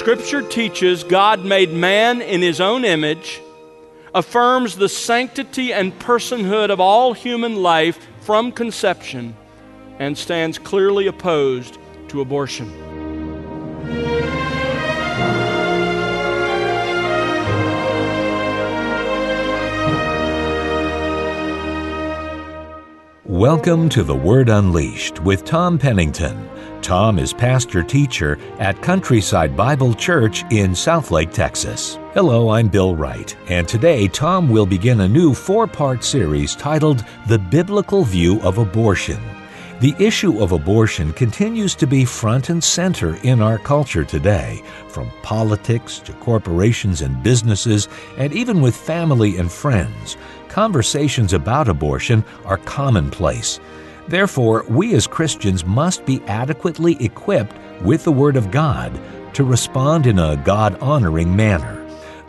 Scripture teaches God made man in his own image, affirms the sanctity and personhood of all human life from conception, and stands clearly opposed to abortion. Welcome to The Word Unleashed with Tom Pennington. Tom is pastor teacher at Countryside Bible Church in Southlake, Texas. Hello, I'm Bill Wright, and today Tom will begin a new four part series titled The Biblical View of Abortion. The issue of abortion continues to be front and center in our culture today, from politics to corporations and businesses, and even with family and friends. Conversations about abortion are commonplace. Therefore, we as Christians must be adequately equipped with the Word of God to respond in a God honoring manner.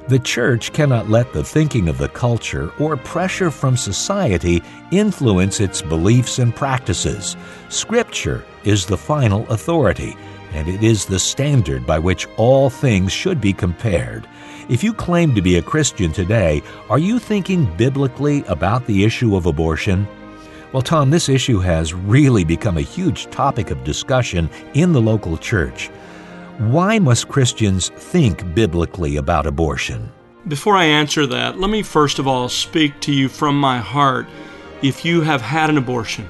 The church cannot let the thinking of the culture or pressure from society influence its beliefs and practices. Scripture is the final authority, and it is the standard by which all things should be compared. If you claim to be a Christian today, are you thinking biblically about the issue of abortion? Well, Tom, this issue has really become a huge topic of discussion in the local church. Why must Christians think biblically about abortion? Before I answer that, let me first of all speak to you from my heart if you have had an abortion,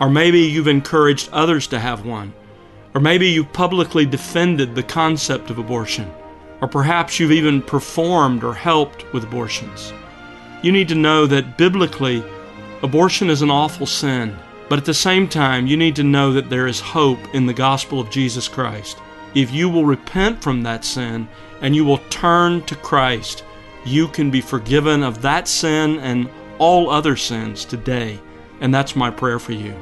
or maybe you've encouraged others to have one, or maybe you've publicly defended the concept of abortion, or perhaps you've even performed or helped with abortions. You need to know that biblically, Abortion is an awful sin, but at the same time, you need to know that there is hope in the gospel of Jesus Christ. If you will repent from that sin and you will turn to Christ, you can be forgiven of that sin and all other sins today. And that's my prayer for you.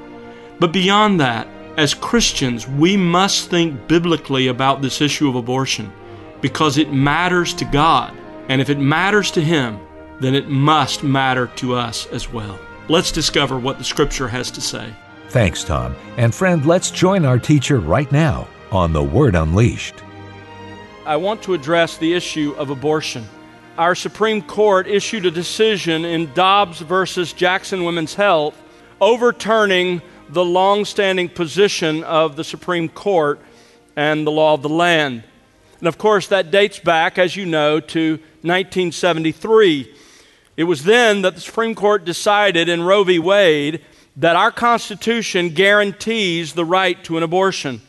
But beyond that, as Christians, we must think biblically about this issue of abortion because it matters to God. And if it matters to Him, then it must matter to us as well. Let's discover what the Scripture has to say. Thanks, Tom. And friend, let's join our teacher right now on The Word Unleashed. I want to address the issue of abortion. Our Supreme Court issued a decision in Dobbs versus Jackson Women's Health overturning the long standing position of the Supreme Court and the law of the land. And of course, that dates back, as you know, to 1973. It was then that the Supreme Court decided in Roe v. Wade that our Constitution guarantees the right to an abortion.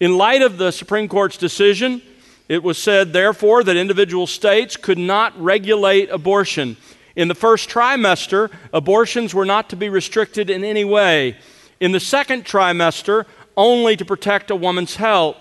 In light of the Supreme Court's decision, it was said, therefore, that individual states could not regulate abortion. In the first trimester, abortions were not to be restricted in any way. In the second trimester, only to protect a woman's health.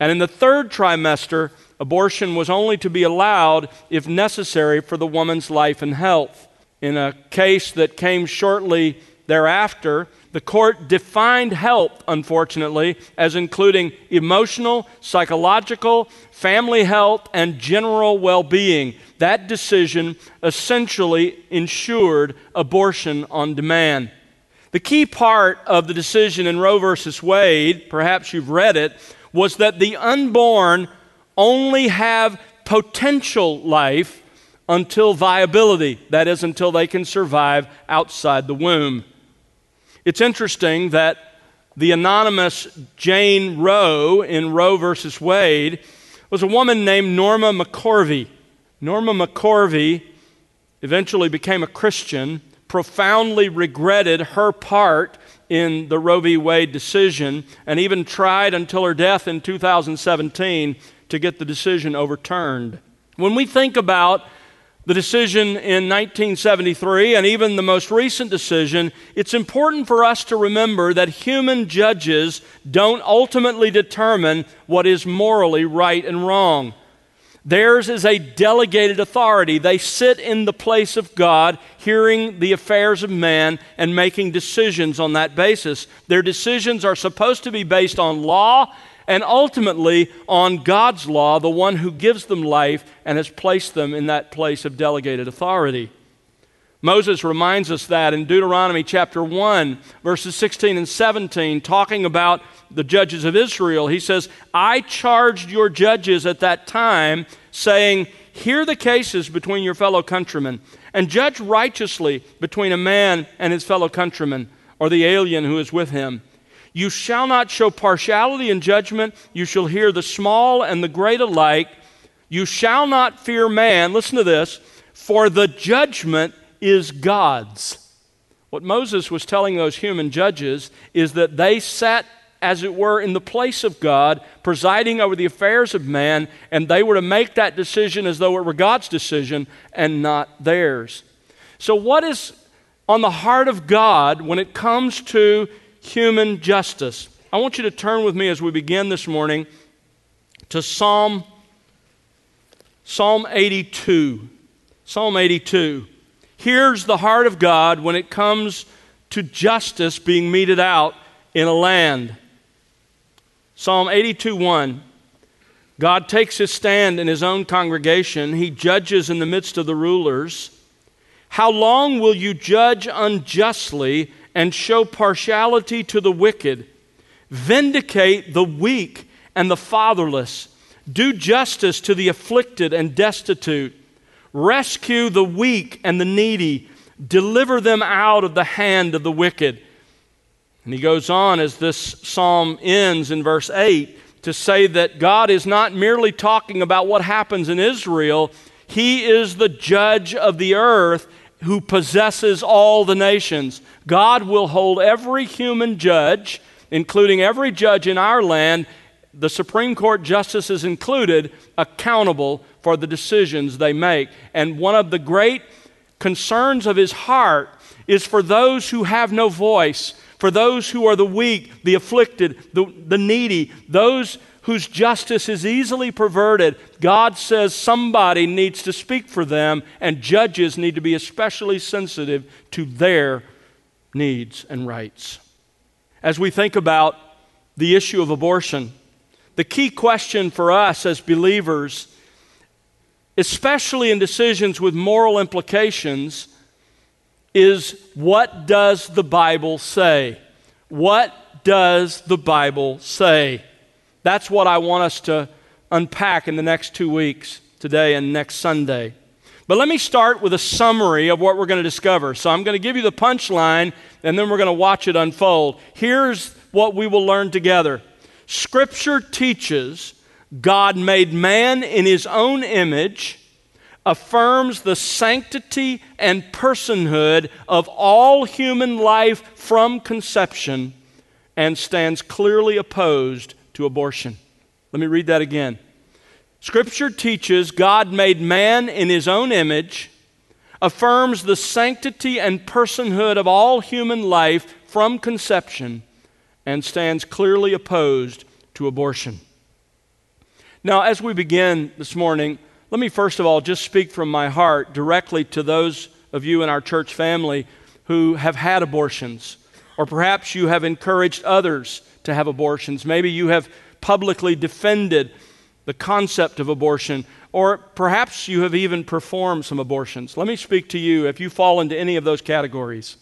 And in the third trimester, abortion was only to be allowed if necessary for the woman's life and health. In a case that came shortly thereafter, the court defined health, unfortunately, as including emotional, psychological, family health, and general well being. That decision essentially ensured abortion on demand. The key part of the decision in Roe versus Wade, perhaps you've read it, was that the unborn only have potential life until viability, that is, until they can survive outside the womb. It's interesting that the anonymous Jane Roe in Roe versus Wade was a woman named Norma McCorvey. Norma McCorvey eventually became a Christian, profoundly regretted her part in the Roe v. Wade decision, and even tried until her death in 2017 to get the decision overturned. When we think about the decision in 1973 and even the most recent decision, it's important for us to remember that human judges don't ultimately determine what is morally right and wrong. Theirs is a delegated authority. They sit in the place of God, hearing the affairs of man and making decisions on that basis. Their decisions are supposed to be based on law and ultimately on God's law, the one who gives them life and has placed them in that place of delegated authority. Moses reminds us that in Deuteronomy chapter 1, verses 16 and 17, talking about the judges of Israel. He says, I charged your judges at that time, saying, Hear the cases between your fellow countrymen, and judge righteously between a man and his fellow countryman, or the alien who is with him. You shall not show partiality in judgment. You shall hear the small and the great alike. You shall not fear man. Listen to this. For the judgment is God's. What Moses was telling those human judges is that they sat, as it were, in the place of God, presiding over the affairs of man, and they were to make that decision as though it were God's decision and not theirs. So, what is on the heart of God when it comes to human justice? I want you to turn with me as we begin this morning to Psalm Psalm 82. Psalm 82. Here's the heart of God when it comes to justice being meted out in a land. Psalm 82 1. God takes his stand in his own congregation. He judges in the midst of the rulers. How long will you judge unjustly and show partiality to the wicked? Vindicate the weak and the fatherless. Do justice to the afflicted and destitute. Rescue the weak and the needy. Deliver them out of the hand of the wicked. And he goes on as this psalm ends in verse 8 to say that God is not merely talking about what happens in Israel, He is the judge of the earth who possesses all the nations. God will hold every human judge, including every judge in our land, the Supreme Court justices included, accountable for the decisions they make. And one of the great concerns of his heart is for those who have no voice, for those who are the weak, the afflicted, the, the needy, those whose justice is easily perverted. God says somebody needs to speak for them, and judges need to be especially sensitive to their needs and rights. As we think about the issue of abortion, the key question for us as believers especially in decisions with moral implications, is what does the Bible say? What does the Bible say? That's what I want us to unpack in the next two weeks, today and next Sunday. But let me start with a summary of what we're going to discover. So I'm going to give you the punchline, and then we're going to watch it unfold. Here's what we will learn together Scripture teaches God made man in his own image, affirms the sanctity and personhood of all human life from conception, and stands clearly opposed to abortion. Let me read that again. Scripture teaches God made man in his own image, affirms the sanctity and personhood of all human life from conception, and stands clearly opposed to abortion. Now, as we begin this morning, let me first of all just speak from my heart directly to those of you in our church family who have had abortions, or perhaps you have encouraged others to have abortions. Maybe you have publicly defended the concept of abortion, or perhaps you have even performed some abortions. Let me speak to you if you fall into any of those categories.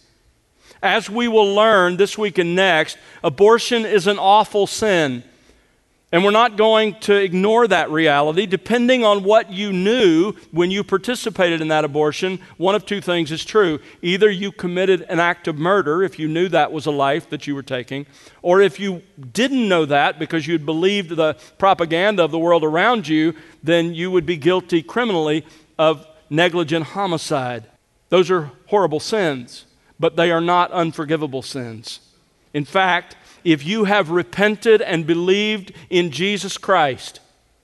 As we will learn this week and next, abortion is an awful sin. And we're not going to ignore that reality. Depending on what you knew when you participated in that abortion, one of two things is true. Either you committed an act of murder if you knew that was a life that you were taking, or if you didn't know that because you'd believed the propaganda of the world around you, then you would be guilty criminally of negligent homicide. Those are horrible sins, but they are not unforgivable sins. In fact, if you have repented and believed in Jesus Christ.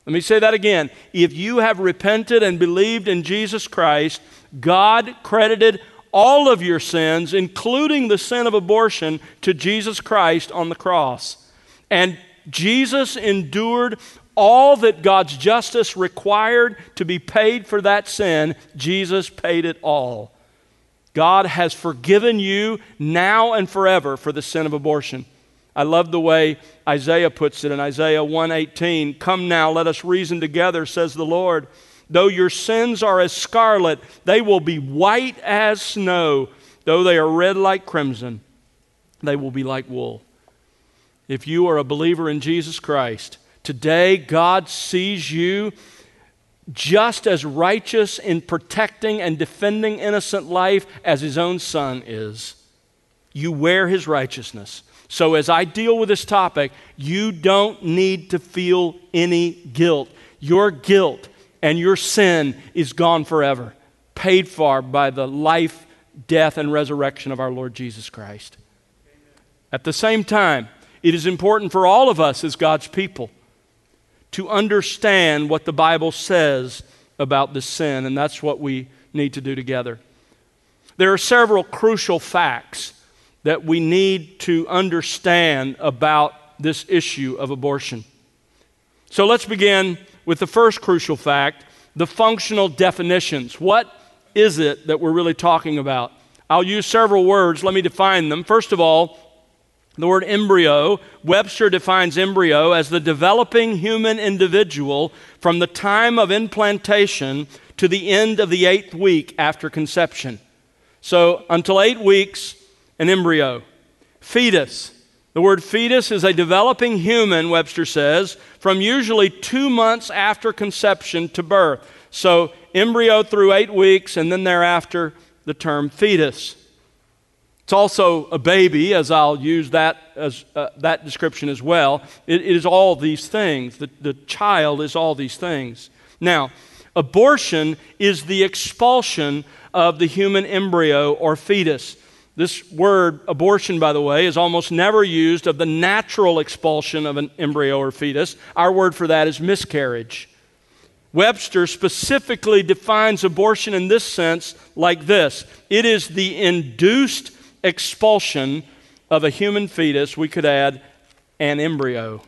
Let me say that again. If you have repented and believed in Jesus Christ, God credited all of your sins, including the sin of abortion, to Jesus Christ on the cross. And Jesus endured all that God's justice required to be paid for that sin. Jesus paid it all. God has forgiven you now and forever for the sin of abortion. I love the way Isaiah puts it in Isaiah 118. Come now, let us reason together, says the Lord. Though your sins are as scarlet, they will be white as snow. Though they are red like crimson, they will be like wool. If you are a believer in Jesus Christ, today God sees you just as righteous in protecting and defending innocent life as his own son is. You wear his righteousness. So, as I deal with this topic, you don't need to feel any guilt. Your guilt and your sin is gone forever, paid for by the life, death, and resurrection of our Lord Jesus Christ. At the same time, it is important for all of us as God's people to understand what the Bible says about this sin, and that's what we need to do together. There are several crucial facts that we need to understand about this issue of abortion. So let's begin with the first crucial fact the functional definitions. What is it that we're really talking about? I'll use several words. Let me define them. First of all, the word embryo, Webster defines embryo as the developing human individual from the time of implantation to the end of the eighth week after conception. So, until eight weeks, an embryo. Fetus. The word fetus is a developing human, Webster says, from usually two months after conception to birth. So, embryo through eight weeks, and then thereafter, the term fetus. It's also a baby, as I'll use that, as, uh, that description as well. It, it is all these things. The, the child is all these things. Now, abortion is the expulsion of the human embryo or fetus. This word, abortion, by the way, is almost never used of the natural expulsion of an embryo or fetus. Our word for that is miscarriage. Webster specifically defines abortion in this sense like this it is the induced expulsion of a human fetus, we could add an embryo.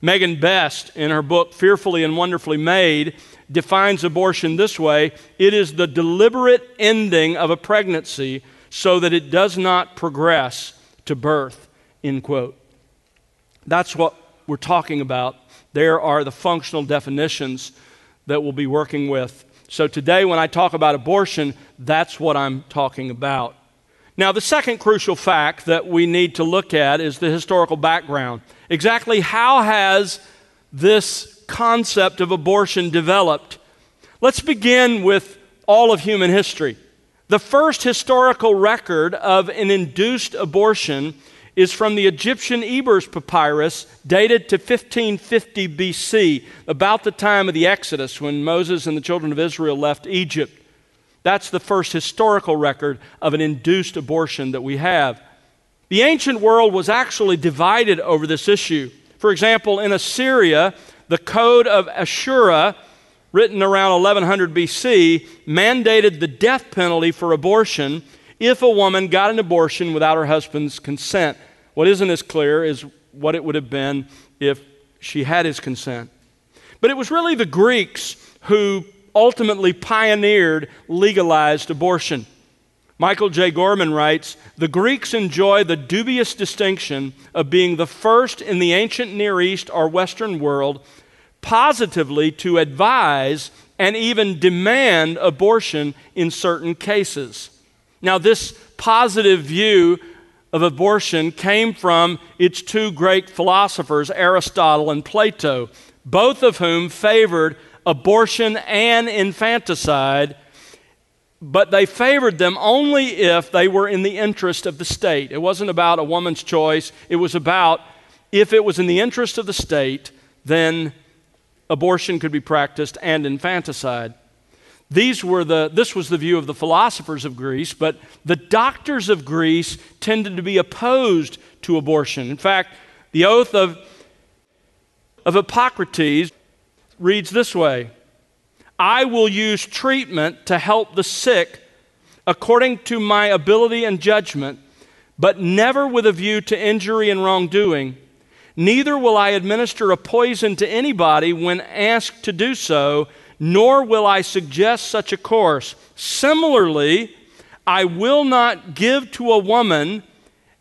Megan Best, in her book Fearfully and Wonderfully Made, defines abortion this way it is the deliberate ending of a pregnancy so that it does not progress to birth. End quote. That's what we're talking about. There are the functional definitions that we'll be working with. So today, when I talk about abortion, that's what I'm talking about. Now, the second crucial fact that we need to look at is the historical background. Exactly how has this concept of abortion developed? Let's begin with all of human history. The first historical record of an induced abortion is from the Egyptian Ebers papyrus dated to 1550 BC, about the time of the Exodus when Moses and the children of Israel left Egypt. That's the first historical record of an induced abortion that we have. The ancient world was actually divided over this issue. For example, in Assyria, the Code of Assura, written around 1100 BC, mandated the death penalty for abortion if a woman got an abortion without her husband's consent. What isn't as clear is what it would have been if she had his consent. But it was really the Greeks who ultimately pioneered legalized abortion. Michael J. Gorman writes The Greeks enjoy the dubious distinction of being the first in the ancient Near East or Western world positively to advise and even demand abortion in certain cases. Now, this positive view of abortion came from its two great philosophers, Aristotle and Plato, both of whom favored abortion and infanticide, but they favored them only if they were in the interest of the state. It wasn't about a woman's choice, it was about if it was in the interest of the state, then abortion could be practiced and infanticide. These were the, this was the view of the philosophers of Greece, but the doctors of Greece tended to be opposed to abortion. In fact, the oath of, of Hippocrates reads this way I will use treatment to help the sick according to my ability and judgment, but never with a view to injury and wrongdoing. Neither will I administer a poison to anybody when asked to do so, nor will I suggest such a course. Similarly, I will not give to a woman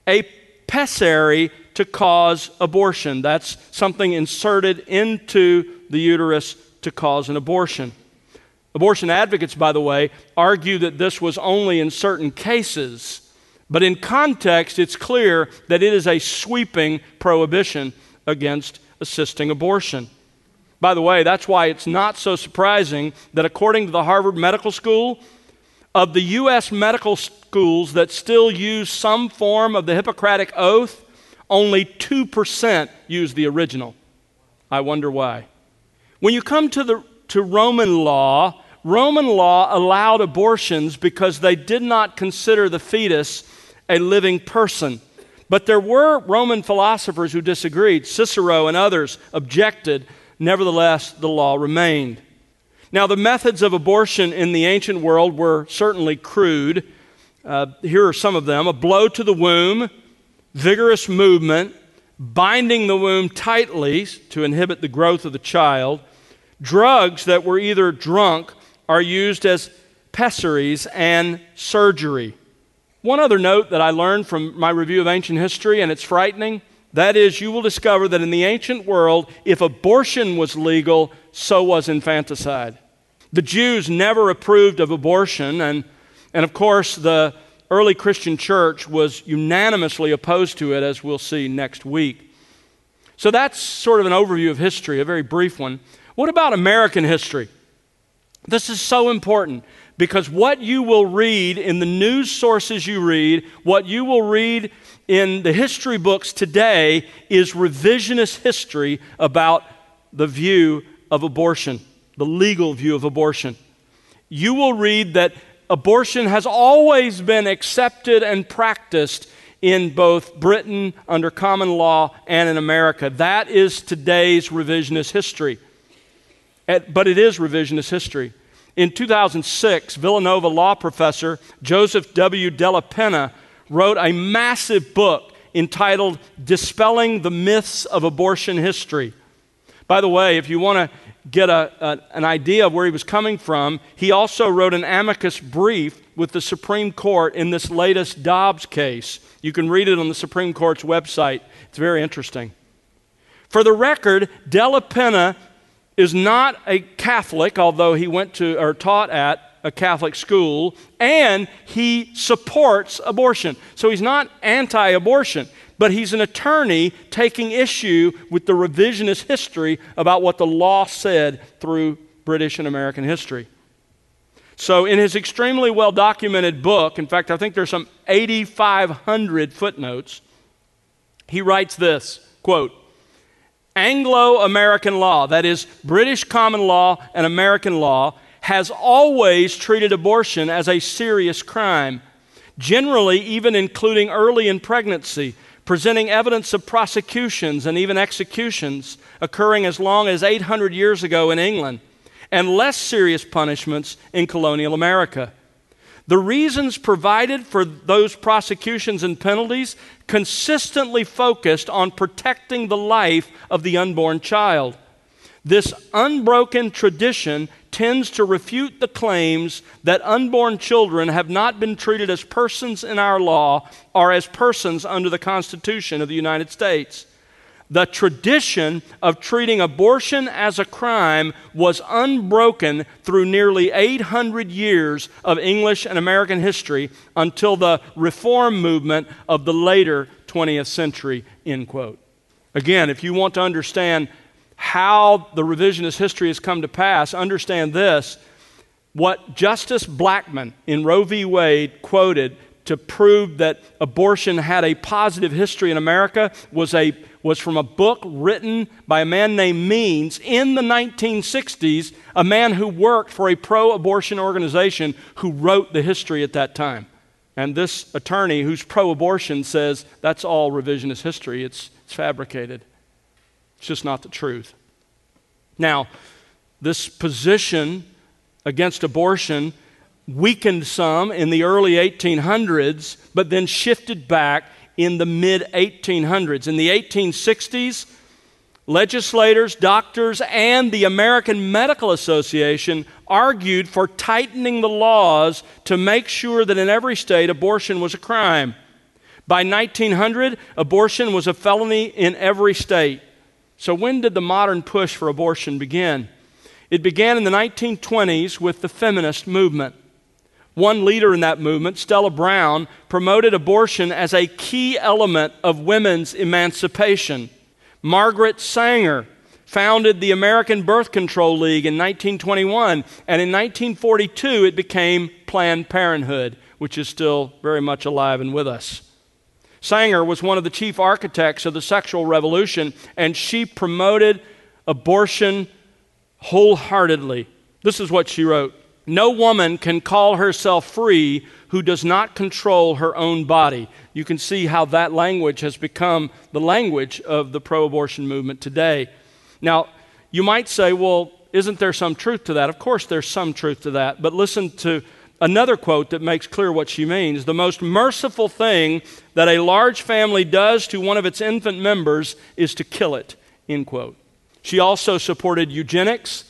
a pessary to cause abortion. That's something inserted into the uterus to cause an abortion. Abortion advocates, by the way, argue that this was only in certain cases. But in context, it's clear that it is a sweeping prohibition against assisting abortion. By the way, that's why it's not so surprising that according to the Harvard Medical School, of the U.S. medical schools that still use some form of the Hippocratic Oath, only 2% use the original. I wonder why. When you come to, the, to Roman law, Roman law allowed abortions because they did not consider the fetus a living person. But there were Roman philosophers who disagreed. Cicero and others objected. Nevertheless, the law remained. Now, the methods of abortion in the ancient world were certainly crude. Uh, here are some of them a blow to the womb, vigorous movement, binding the womb tightly to inhibit the growth of the child. Drugs that were either drunk are used as pessaries and surgery. One other note that I learned from my review of ancient history, and it's frightening that is, you will discover that in the ancient world, if abortion was legal, so was infanticide. The Jews never approved of abortion, and, and of course, the early Christian church was unanimously opposed to it, as we'll see next week. So that's sort of an overview of history, a very brief one. What about American history? This is so important because what you will read in the news sources you read, what you will read in the history books today is revisionist history about the view of abortion, the legal view of abortion. You will read that abortion has always been accepted and practiced in both Britain under common law and in America. That is today's revisionist history. But it is revisionist history. In 2006, Villanova law professor Joseph W. Dellapenna wrote a massive book entitled Dispelling the Myths of Abortion History. By the way, if you want to get a, a, an idea of where he was coming from, he also wrote an amicus brief with the Supreme Court in this latest Dobbs case. You can read it on the Supreme Court's website. It's very interesting. For the record, Dellapenna is not a Catholic, although he went to or taught at a Catholic school, and he supports abortion. So he's not anti abortion, but he's an attorney taking issue with the revisionist history about what the law said through British and American history. So, in his extremely well documented book, in fact, I think there's some 8,500 footnotes, he writes this quote, Anglo American law, that is, British common law and American law, has always treated abortion as a serious crime, generally, even including early in pregnancy, presenting evidence of prosecutions and even executions occurring as long as 800 years ago in England, and less serious punishments in colonial America. The reasons provided for those prosecutions and penalties consistently focused on protecting the life of the unborn child. This unbroken tradition tends to refute the claims that unborn children have not been treated as persons in our law or as persons under the Constitution of the United States. The tradition of treating abortion as a crime was unbroken through nearly 800 years of English and American history until the reform movement of the later 20th century. End quote. Again, if you want to understand how the revisionist history has come to pass, understand this. What Justice Blackmun in Roe v. Wade quoted to prove that abortion had a positive history in America was, a, was from a book written by a man named Means in the 1960s, a man who worked for a pro abortion organization who wrote the history at that time. And this attorney who's pro abortion says that's all revisionist history, it's, it's fabricated. It's just not the truth. Now, this position against abortion weakened some in the early 1800s, but then shifted back in the mid 1800s. In the 1860s, legislators, doctors, and the American Medical Association argued for tightening the laws to make sure that in every state abortion was a crime. By 1900, abortion was a felony in every state. So, when did the modern push for abortion begin? It began in the 1920s with the feminist movement. One leader in that movement, Stella Browne, promoted abortion as a key element of women's emancipation. Margaret Sanger founded the American Birth Control League in 1921, and in 1942 it became Planned Parenthood, which is still very much alive and with us. Sanger was one of the chief architects of the sexual revolution, and she promoted abortion wholeheartedly. This is what she wrote No woman can call herself free who does not control her own body. You can see how that language has become the language of the pro abortion movement today. Now, you might say, well, isn't there some truth to that? Of course, there's some truth to that. But listen to another quote that makes clear what she means. The most merciful thing that a large family does to one of its infant members is to kill it, end quote. She also supported eugenics,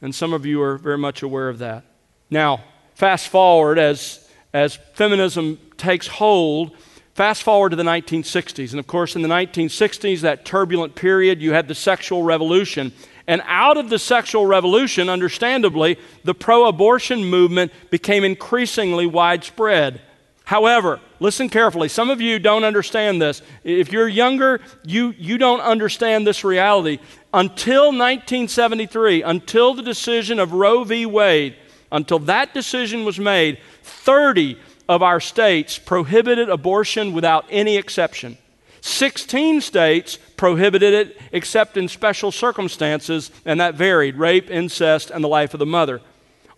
and some of you are very much aware of that. Now, fast forward as, as feminism takes hold, fast forward to the 1960s. And of course, in the 1960s, that turbulent period, you had the sexual revolution. And out of the sexual revolution, understandably, the pro abortion movement became increasingly widespread. However, listen carefully. Some of you don't understand this. If you're younger, you, you don't understand this reality. Until 1973, until the decision of Roe v. Wade, until that decision was made, 30 of our states prohibited abortion without any exception. 16 states prohibited it except in special circumstances, and that varied rape, incest, and the life of the mother.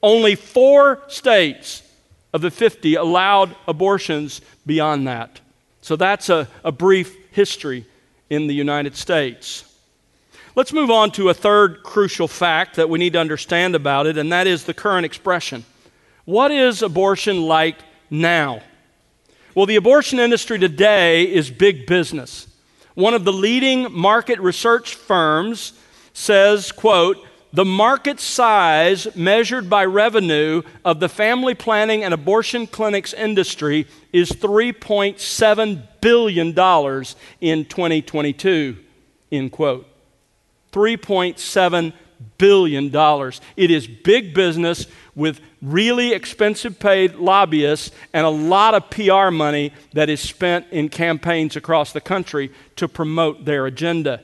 Only four states of the 50 allowed abortions beyond that. So that's a, a brief history in the United States. Let's move on to a third crucial fact that we need to understand about it, and that is the current expression. What is abortion like now? Well, the abortion industry today is big business. One of the leading market research firms says, quote, the market size measured by revenue of the family planning and abortion clinics industry is $3.7 billion in 2022, end quote. $3.7 billion. It is big business with really expensive paid lobbyists and a lot of PR money that is spent in campaigns across the country to promote their agenda.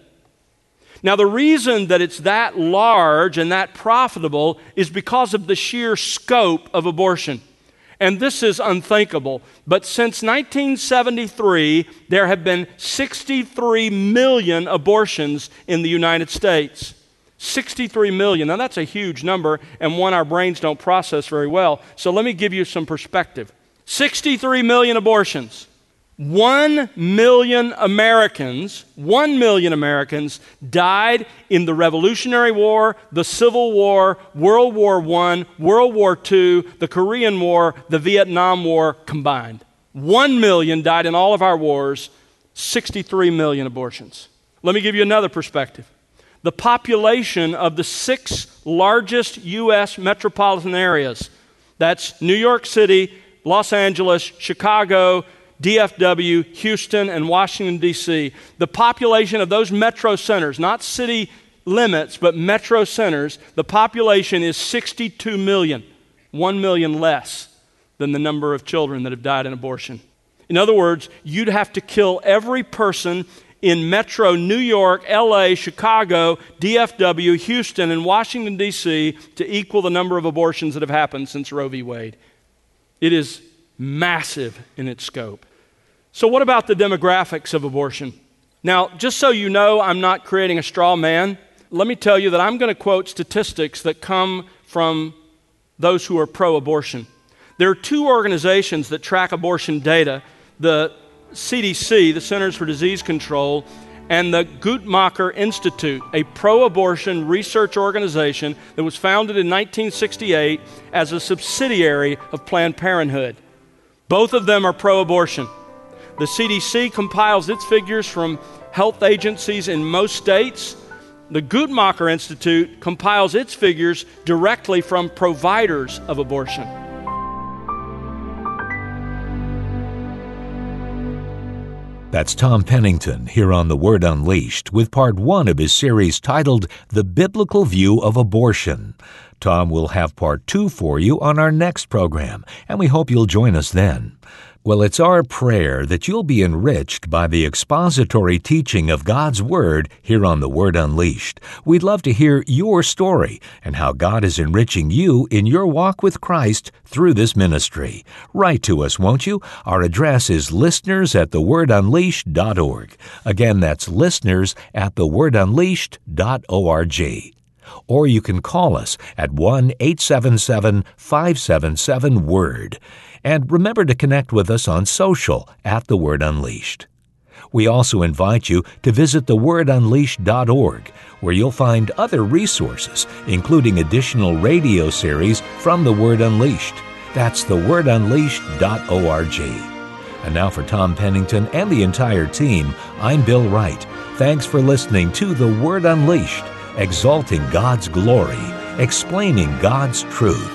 Now, the reason that it's that large and that profitable is because of the sheer scope of abortion. And this is unthinkable. But since 1973, there have been 63 million abortions in the United States. 63 million. Now, that's a huge number and one our brains don't process very well. So, let me give you some perspective 63 million abortions. One million Americans, one million Americans died in the Revolutionary War, the Civil War, World War I, World War II, the Korean War, the Vietnam War combined. One million died in all of our wars, 63 million abortions. Let me give you another perspective. The population of the six largest U.S. metropolitan areas that's New York City, Los Angeles, Chicago, DFW, Houston, and Washington, D.C. The population of those metro centers, not city limits, but metro centers, the population is 62 million, 1 million less than the number of children that have died in abortion. In other words, you'd have to kill every person in metro New York, LA, Chicago, DFW, Houston, and Washington, D.C. to equal the number of abortions that have happened since Roe v. Wade. It is massive in its scope. So, what about the demographics of abortion? Now, just so you know, I'm not creating a straw man. Let me tell you that I'm going to quote statistics that come from those who are pro abortion. There are two organizations that track abortion data the CDC, the Centers for Disease Control, and the Guttmacher Institute, a pro abortion research organization that was founded in 1968 as a subsidiary of Planned Parenthood. Both of them are pro abortion. The CDC compiles its figures from health agencies in most states. The Guttmacher Institute compiles its figures directly from providers of abortion. That's Tom Pennington here on The Word Unleashed with part one of his series titled The Biblical View of Abortion. Tom will have part two for you on our next program, and we hope you'll join us then. Well, it's our prayer that you'll be enriched by the expository teaching of God's Word here on The Word Unleashed. We'd love to hear your story and how God is enriching you in your walk with Christ through this ministry. Write to us, won't you? Our address is listeners at thewordunleashed.org. Again, that's listeners at thewordunleashed.org or you can call us at 1 877 577 Word. And remember to connect with us on social at The Word Unleashed. We also invite you to visit thewordunleashed.org, where you'll find other resources, including additional radio series from The Word Unleashed. That's thewordunleashed.org. And now for Tom Pennington and the entire team, I'm Bill Wright. Thanks for listening to The Word Unleashed exalting God's glory, explaining God's truth.